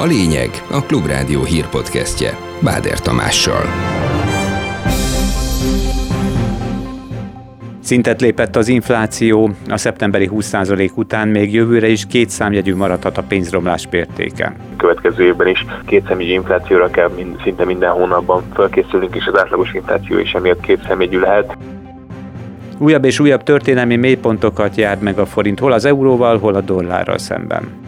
A lényeg a Klubrádió hírpodcastje Báder Tamással. Szintet lépett az infláció, a szeptemberi 20% után még jövőre is két számjegyű maradhat a pénzromlás mértéke. Következő évben is két számjegyű inflációra kell mind, szinte minden hónapban felkészülnünk, és az átlagos infláció is emiatt két számjegyű lehet. Újabb és újabb történelmi mélypontokat jár meg a forint, hol az euróval, hol a dollárral szemben.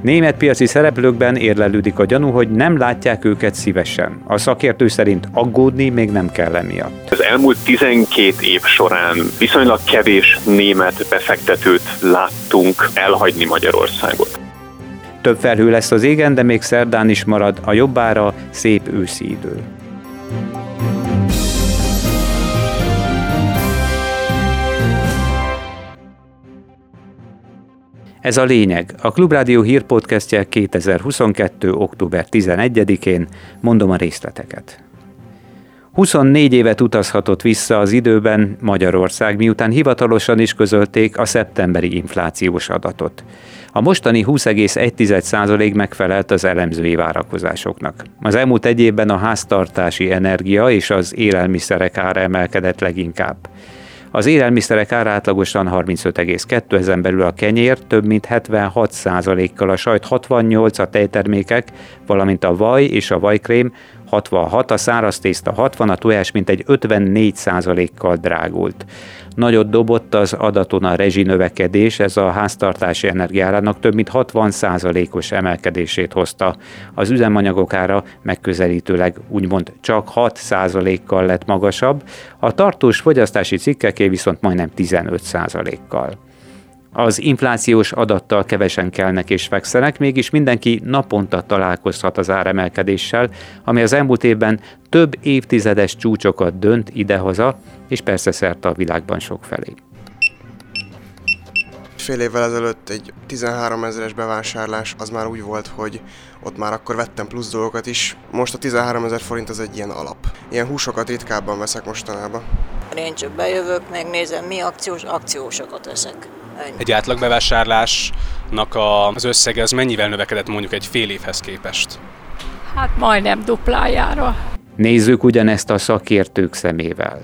Német piaci szereplőkben érlelődik a gyanú, hogy nem látják őket szívesen. A szakértő szerint aggódni még nem kell emiatt. Az elmúlt 12 év során viszonylag kevés német befektetőt láttunk elhagyni Magyarországot. Több felhő lesz az égen, de még szerdán is marad a jobbára szép őszi idő. Ez a lényeg. A Klubrádió hírpodcastje 2022. október 11-én mondom a részleteket. 24 évet utazhatott vissza az időben Magyarország, miután hivatalosan is közölték a szeptemberi inflációs adatot. A mostani 20,1% megfelelt az elemzői várakozásoknak. Az elmúlt egy évben a háztartási energia és az élelmiszerek ára emelkedett leginkább. Az élelmiszerek ára átlagosan 35,2, ezen belül a kenyér több mint 76 kal a sajt 68, a tejtermékek, valamint a vaj és a vajkrém 66, a száraz tészta 60, a tojás mintegy 54% kal drágult. Nagyot dobott az adaton a rezsinövekedés, ez a háztartási energiárának több mint 60 os emelkedését hozta. Az üzemanyagok ára megközelítőleg úgymond csak 6 kal lett magasabb, a tartós fogyasztási cikkeké viszont majdnem 15 kal az inflációs adattal kevesen kelnek és fekszenek, mégis mindenki naponta találkozhat az áremelkedéssel, ami az elmúlt évben több évtizedes csúcsokat dönt idehaza, és persze szerte a világban sokfelé. Fél évvel ezelőtt egy 13 ezeres bevásárlás az már úgy volt, hogy ott már akkor vettem plusz dolgokat is. Most a 13 ezer forint az egy ilyen alap. Ilyen húsokat ritkábban veszek mostanában. Én csak bejövök, megnézem mi akciós, akciósokat veszek. Egy átlagbevásárlásnak az összege az mennyivel növekedett mondjuk egy fél évhez képest? Hát majdnem duplájára. Nézzük ugyanezt a szakértők szemével.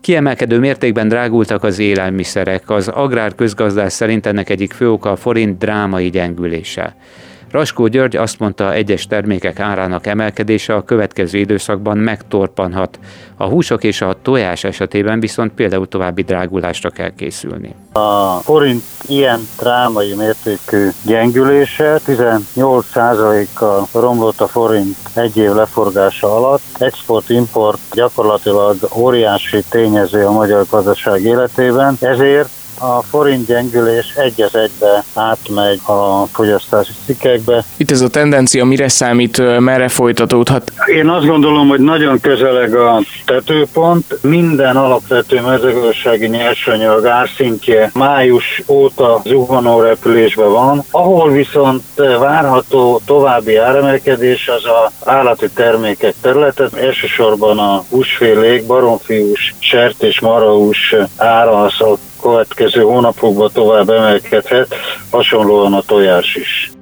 Kiemelkedő mértékben drágultak az élelmiszerek, az agrárközgazdás szerint ennek egyik fő oka a forint drámai gyengülése. Raskó György azt mondta, egyes termékek árának emelkedése a következő időszakban megtorpanhat. A húsok és a tojás esetében viszont például további drágulásra kell készülni. A forint ilyen drámai mértékű gyengülése 18%-kal romlott a forint egy év leforgása alatt. Export-import gyakorlatilag óriási tényező a magyar gazdaság életében, ezért a forint gyengülés egy az egybe átmegy a fogyasztási cikkekbe. Itt ez a tendencia mire számít, merre folytatódhat? Én azt gondolom, hogy nagyon közeleg a tetőpont. Minden alapvető mezőgazdasági nyersanyag árszintje május óta zuhanó repülésben van. Ahol viszont várható további áremelkedés az a állati termékek területe, elsősorban a húsfélék, baromfiús, sert és marahús ára az következő hónapokban tovább emelkedhet, hasonlóan a tojás is.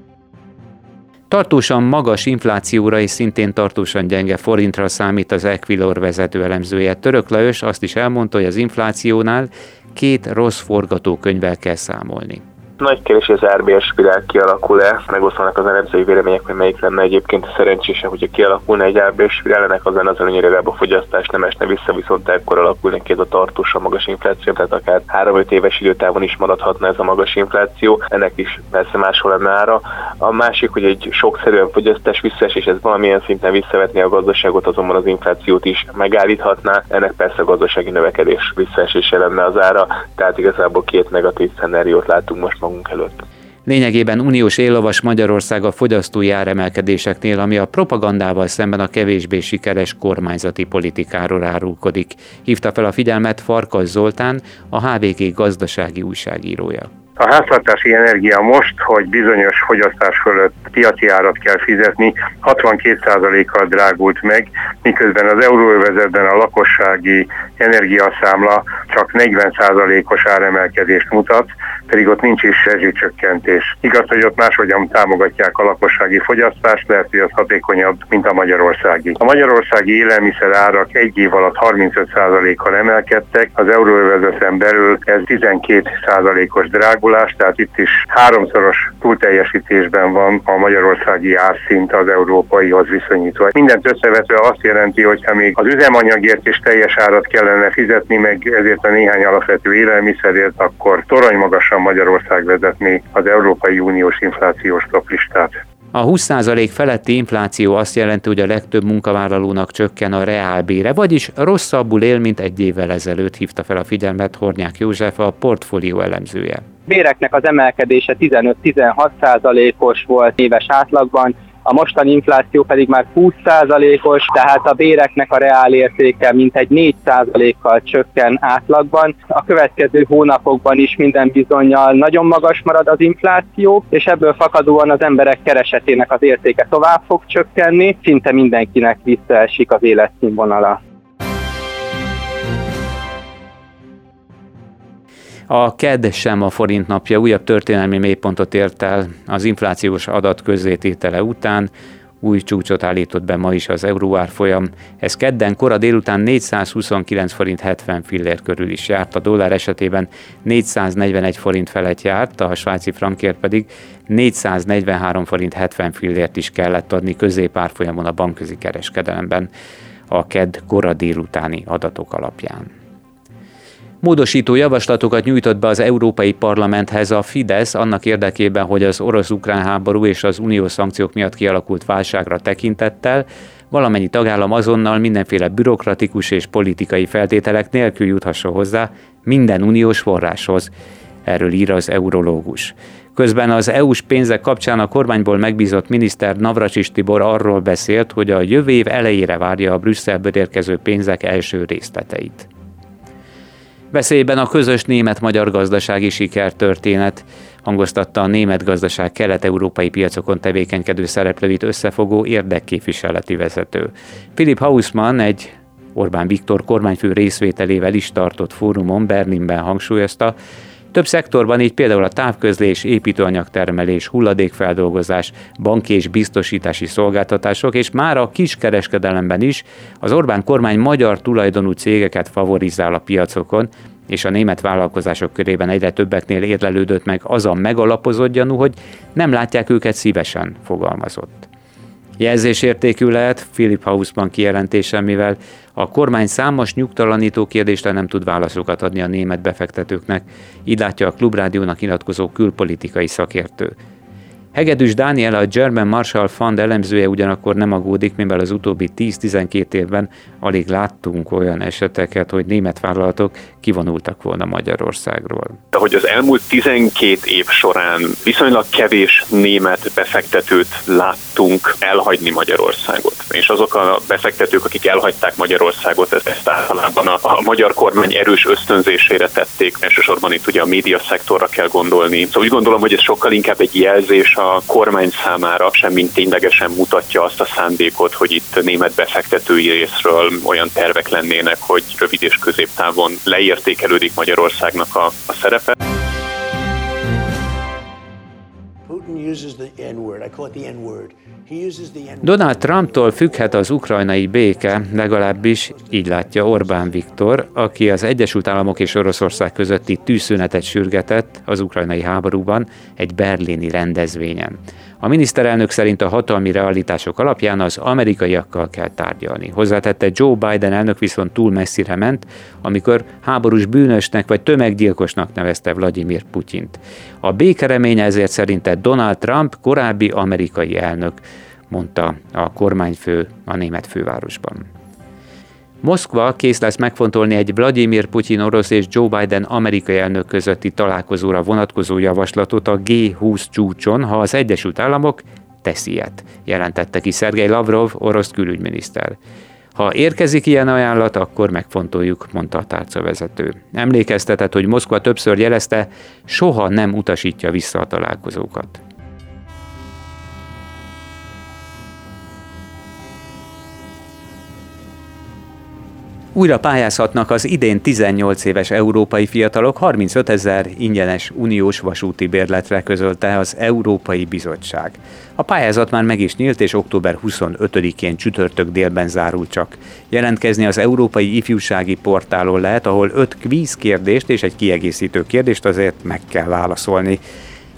Tartósan magas inflációra és szintén tartósan gyenge forintra számít az Equilor vezető elemzője. Török Lajos azt is elmondta, hogy az inflációnál két rossz forgatókönyvvel kell számolni. Nagy kérdés, hogy az RBS spirál kialakul-e, megosztanak az elemzői vélemények, hogy melyik lenne egyébként szerencsésebb, hogyha kialakulna egy RBS spirál, ennek az lenne az előnyére, a fogyasztás nem esne vissza, viszont ekkor alakulna ki ez a tartósan magas infláció, tehát akár 3-5 éves időtávon is maradhatna ez a magas infláció, ennek is persze máshol lenne ára. A másik, hogy egy sokszerűen fogyasztás visszaesés, ez valamilyen szinten visszavetni a gazdaságot, azonban az inflációt is megállíthatná, ennek persze a gazdasági növekedés visszaesése lenne az ára, tehát igazából két negatív szenáriót látunk most magunk magunk előtt. Lényegében uniós éllovas Magyarország a fogyasztói áremelkedéseknél, ami a propagandával szemben a kevésbé sikeres kormányzati politikáról árulkodik. Hívta fel a figyelmet Farkas Zoltán, a HVG gazdasági újságírója. A háztartási energia most, hogy bizonyos fogyasztás fölött piaci árat kell fizetni, 62%-kal drágult meg, miközben az euróövezetben a lakossági energiaszámla csak 40%-os áremelkedést mutat, pedig ott nincs is rezsicsökkentés. Igaz, hogy ott máshogyan támogatják a lakossági fogyasztást, lehet, hogy az hatékonyabb, mint a magyarországi. A magyarországi élelmiszer árak egy év alatt 35%-kal emelkedtek, az euróövezeten belül ez 12%-os drágulás, tehát itt is háromszoros túlteljesítésben van a magyarországi árszint az európaihoz viszonyítva. Mindent összevetve azt jelenti, hogy ha még az üzemanyagért is teljes árat kellene fizetni, meg ezért a néhány alapvető élelmiszerért, akkor torony magasan Magyarország vezetni az Európai Uniós inflációs toplistát. A 20% feletti infláció azt jelenti, hogy a legtöbb munkavállalónak csökken a reálbére, vagyis rosszabbul él, mint egy évvel ezelőtt hívta fel a figyelmet Hornyák József, a portfólió elemzője. Béreknek az emelkedése 15-16% os volt éves átlagban, a mostani infláció pedig már 20%-os, tehát a béreknek a reál értéke mintegy 4%-kal csökken átlagban. A következő hónapokban is minden bizonyal nagyon magas marad az infláció, és ebből fakadóan az emberek keresetének az értéke tovább fog csökkenni, szinte mindenkinek visszaesik az életszínvonala. A KED sem a forint napja újabb történelmi mélypontot ért el az inflációs adat közzététele után, új csúcsot állított be ma is az euróárfolyam. Ez kedden kora délután 429 forint 70 fillér körül is járt, a dollár esetében 441 forint felett járt, a svájci frankért pedig 443 forint 70 fillért is kellett adni középárfolyamon a bankközi kereskedelemben a KED kora délutáni adatok alapján. Módosító javaslatokat nyújtott be az Európai Parlamenthez a Fidesz annak érdekében, hogy az orosz-ukrán háború és az uniós szankciók miatt kialakult válságra tekintettel valamennyi tagállam azonnal mindenféle bürokratikus és politikai feltételek nélkül juthasson hozzá minden uniós forráshoz. Erről ír az eurológus. Közben az EU-s pénzek kapcsán a kormányból megbízott miniszter Navracsis Tibor arról beszélt, hogy a jövő év elejére várja a Brüsszelből érkező pénzek első részleteit. Veszélyben a közös német-magyar gazdasági sikertörténet, hangoztatta a német gazdaság kelet-európai piacokon tevékenykedő szereplőit összefogó érdekképviseleti vezető. Philip Hausmann egy Orbán Viktor kormányfő részvételével is tartott fórumon Berlinben hangsúlyozta, több szektorban, így például a távközlés, építőanyagtermelés, hulladékfeldolgozás, banki és biztosítási szolgáltatások, és már a kiskereskedelemben is az Orbán kormány magyar tulajdonú cégeket favorizál a piacokon, és a német vállalkozások körében egyre többeknél érlelődött meg az a megalapozott gyanú, hogy nem látják őket szívesen, fogalmazott. Jelzésértékű lehet Philip Hausmann kijelentése, mivel a kormány számos nyugtalanító kérdésre nem tud válaszokat adni a német befektetőknek, így látja a Klubrádiónak nyilatkozó külpolitikai szakértő. Hegedűs Dániel, a German Marshall Fund elemzője ugyanakkor nem aggódik, mivel az utóbbi 10-12 évben alig láttunk olyan eseteket, hogy német vállalatok kivonultak volna Magyarországról. De hogy az elmúlt 12 év során viszonylag kevés német befektetőt láttunk elhagyni Magyarországot. És azok a befektetők, akik elhagyták Magyarországot, ezt, általában a, a magyar kormány erős ösztönzésére tették. Elsősorban itt ugye a média szektorra kell gondolni. Szóval úgy gondolom, hogy ez sokkal inkább egy jelzés a kormány számára sem mint ténylegesen mutatja azt a szándékot, hogy itt német befektetői részről olyan tervek lennének, hogy rövid és középtávon leértékelődik Magyarországnak a, a szerepe. Donald Trumptól függhet az ukrajnai béke, legalábbis így látja Orbán Viktor, aki az Egyesült Államok és Oroszország közötti tűzszünetet sürgetett az ukrajnai háborúban egy berlini rendezvényen. A miniszterelnök szerint a hatalmi realitások alapján az amerikaiakkal kell tárgyalni. Hozzátette Joe Biden elnök viszont túl messzire ment, amikor háborús bűnösnek vagy tömeggyilkosnak nevezte Vladimir Putyint. A békereménye ezért szerinte Donald Trump korábbi amerikai elnök, mondta a kormányfő a német fővárosban. Moszkva kész lesz megfontolni egy Vladimir Putyin orosz és Joe Biden amerikai elnök közötti találkozóra vonatkozó javaslatot a G20 csúcson, ha az Egyesült Államok teszi ilyet, jelentette ki Szergej Lavrov, orosz külügyminiszter. Ha érkezik ilyen ajánlat, akkor megfontoljuk, mondta a tárcavezető. Emlékeztetett, hogy Moszkva többször jelezte, soha nem utasítja vissza a találkozókat. Újra pályázhatnak az idén 18 éves európai fiatalok 35 ezer ingyenes uniós vasúti bérletre közölte az Európai Bizottság. A pályázat már meg is nyílt, és október 25-én csütörtök délben zárul csak. Jelentkezni az Európai Ifjúsági Portálon lehet, ahol 5 kvíz kérdést és egy kiegészítő kérdést azért meg kell válaszolni.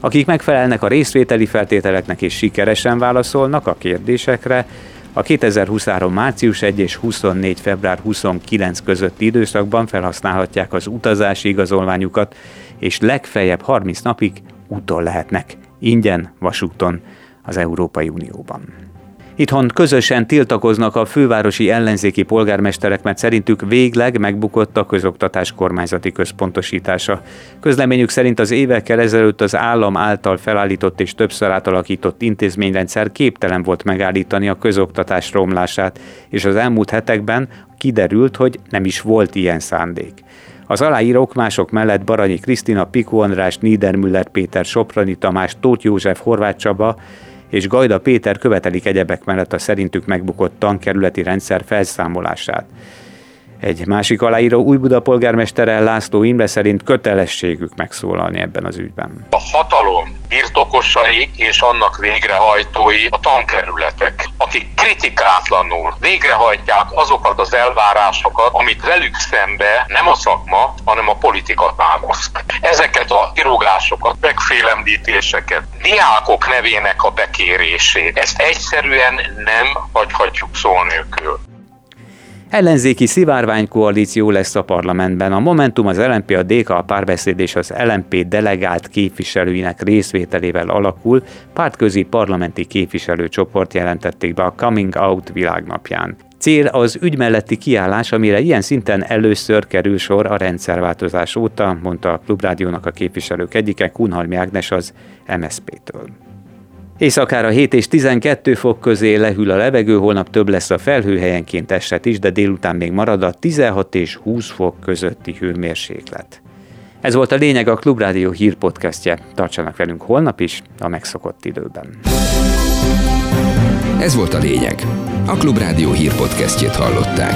Akik megfelelnek a részvételi feltételeknek és sikeresen válaszolnak a kérdésekre, a 2023. március 1 és 24. február 29 közötti időszakban felhasználhatják az utazási igazolványukat, és legfeljebb 30 napig úton lehetnek, ingyen vasúton az Európai Unióban. Itthon közösen tiltakoznak a fővárosi ellenzéki polgármesterek, mert szerintük végleg megbukott a közoktatás kormányzati központosítása. Közleményük szerint az évekkel ezelőtt az állam által felállított és többször átalakított intézményrendszer képtelen volt megállítani a közoktatás romlását, és az elmúlt hetekben kiderült, hogy nem is volt ilyen szándék. Az aláírók mások mellett Baranyi Krisztina, Piku András, Niedermüller Péter, Soprani Tamás, Tóth József, Horváth Csaba, és Gajda Péter követelik egyebek mellett a szerintük megbukott tankerületi rendszer felszámolását. Egy másik aláíró új Buda polgármestere László Imre szerint kötelességük megszólalni ebben az ügyben. A hatalom birtokosai és annak végrehajtói a tankerületek, akik kritikátlanul végrehajtják azokat az elvárásokat, amit velük szembe nem a szakma, hanem a politika támaszt. Ezeket a kirugásokat, megfélemlítéseket, diákok nevének a bekérését, ezt egyszerűen nem hagyhatjuk szó nélkül. Ellenzéki szivárványkoalíció lesz a parlamentben. A Momentum, az LNP, a DK, a párbeszéd és az LNP delegált képviselőinek részvételével alakul, pártközi parlamenti képviselőcsoport jelentették be a Coming Out világnapján. Cél az ügy melletti kiállás, amire ilyen szinten először kerül sor a rendszerváltozás óta, mondta a Klubrádiónak a képviselők egyike, Kunhalmi Ágnes az MSZP-től. Éjszakára 7 és 12 fok közé lehűl a levegő, holnap több lesz a felhő, helyenként eset is, de délután még marad a 16 és 20 fok közötti hőmérséklet. Ez volt a lényeg a Klubrádió hírpodcastje. Tartsanak velünk holnap is, a megszokott időben. Ez volt a lényeg. A Klubrádió hírpodcastjét hallották.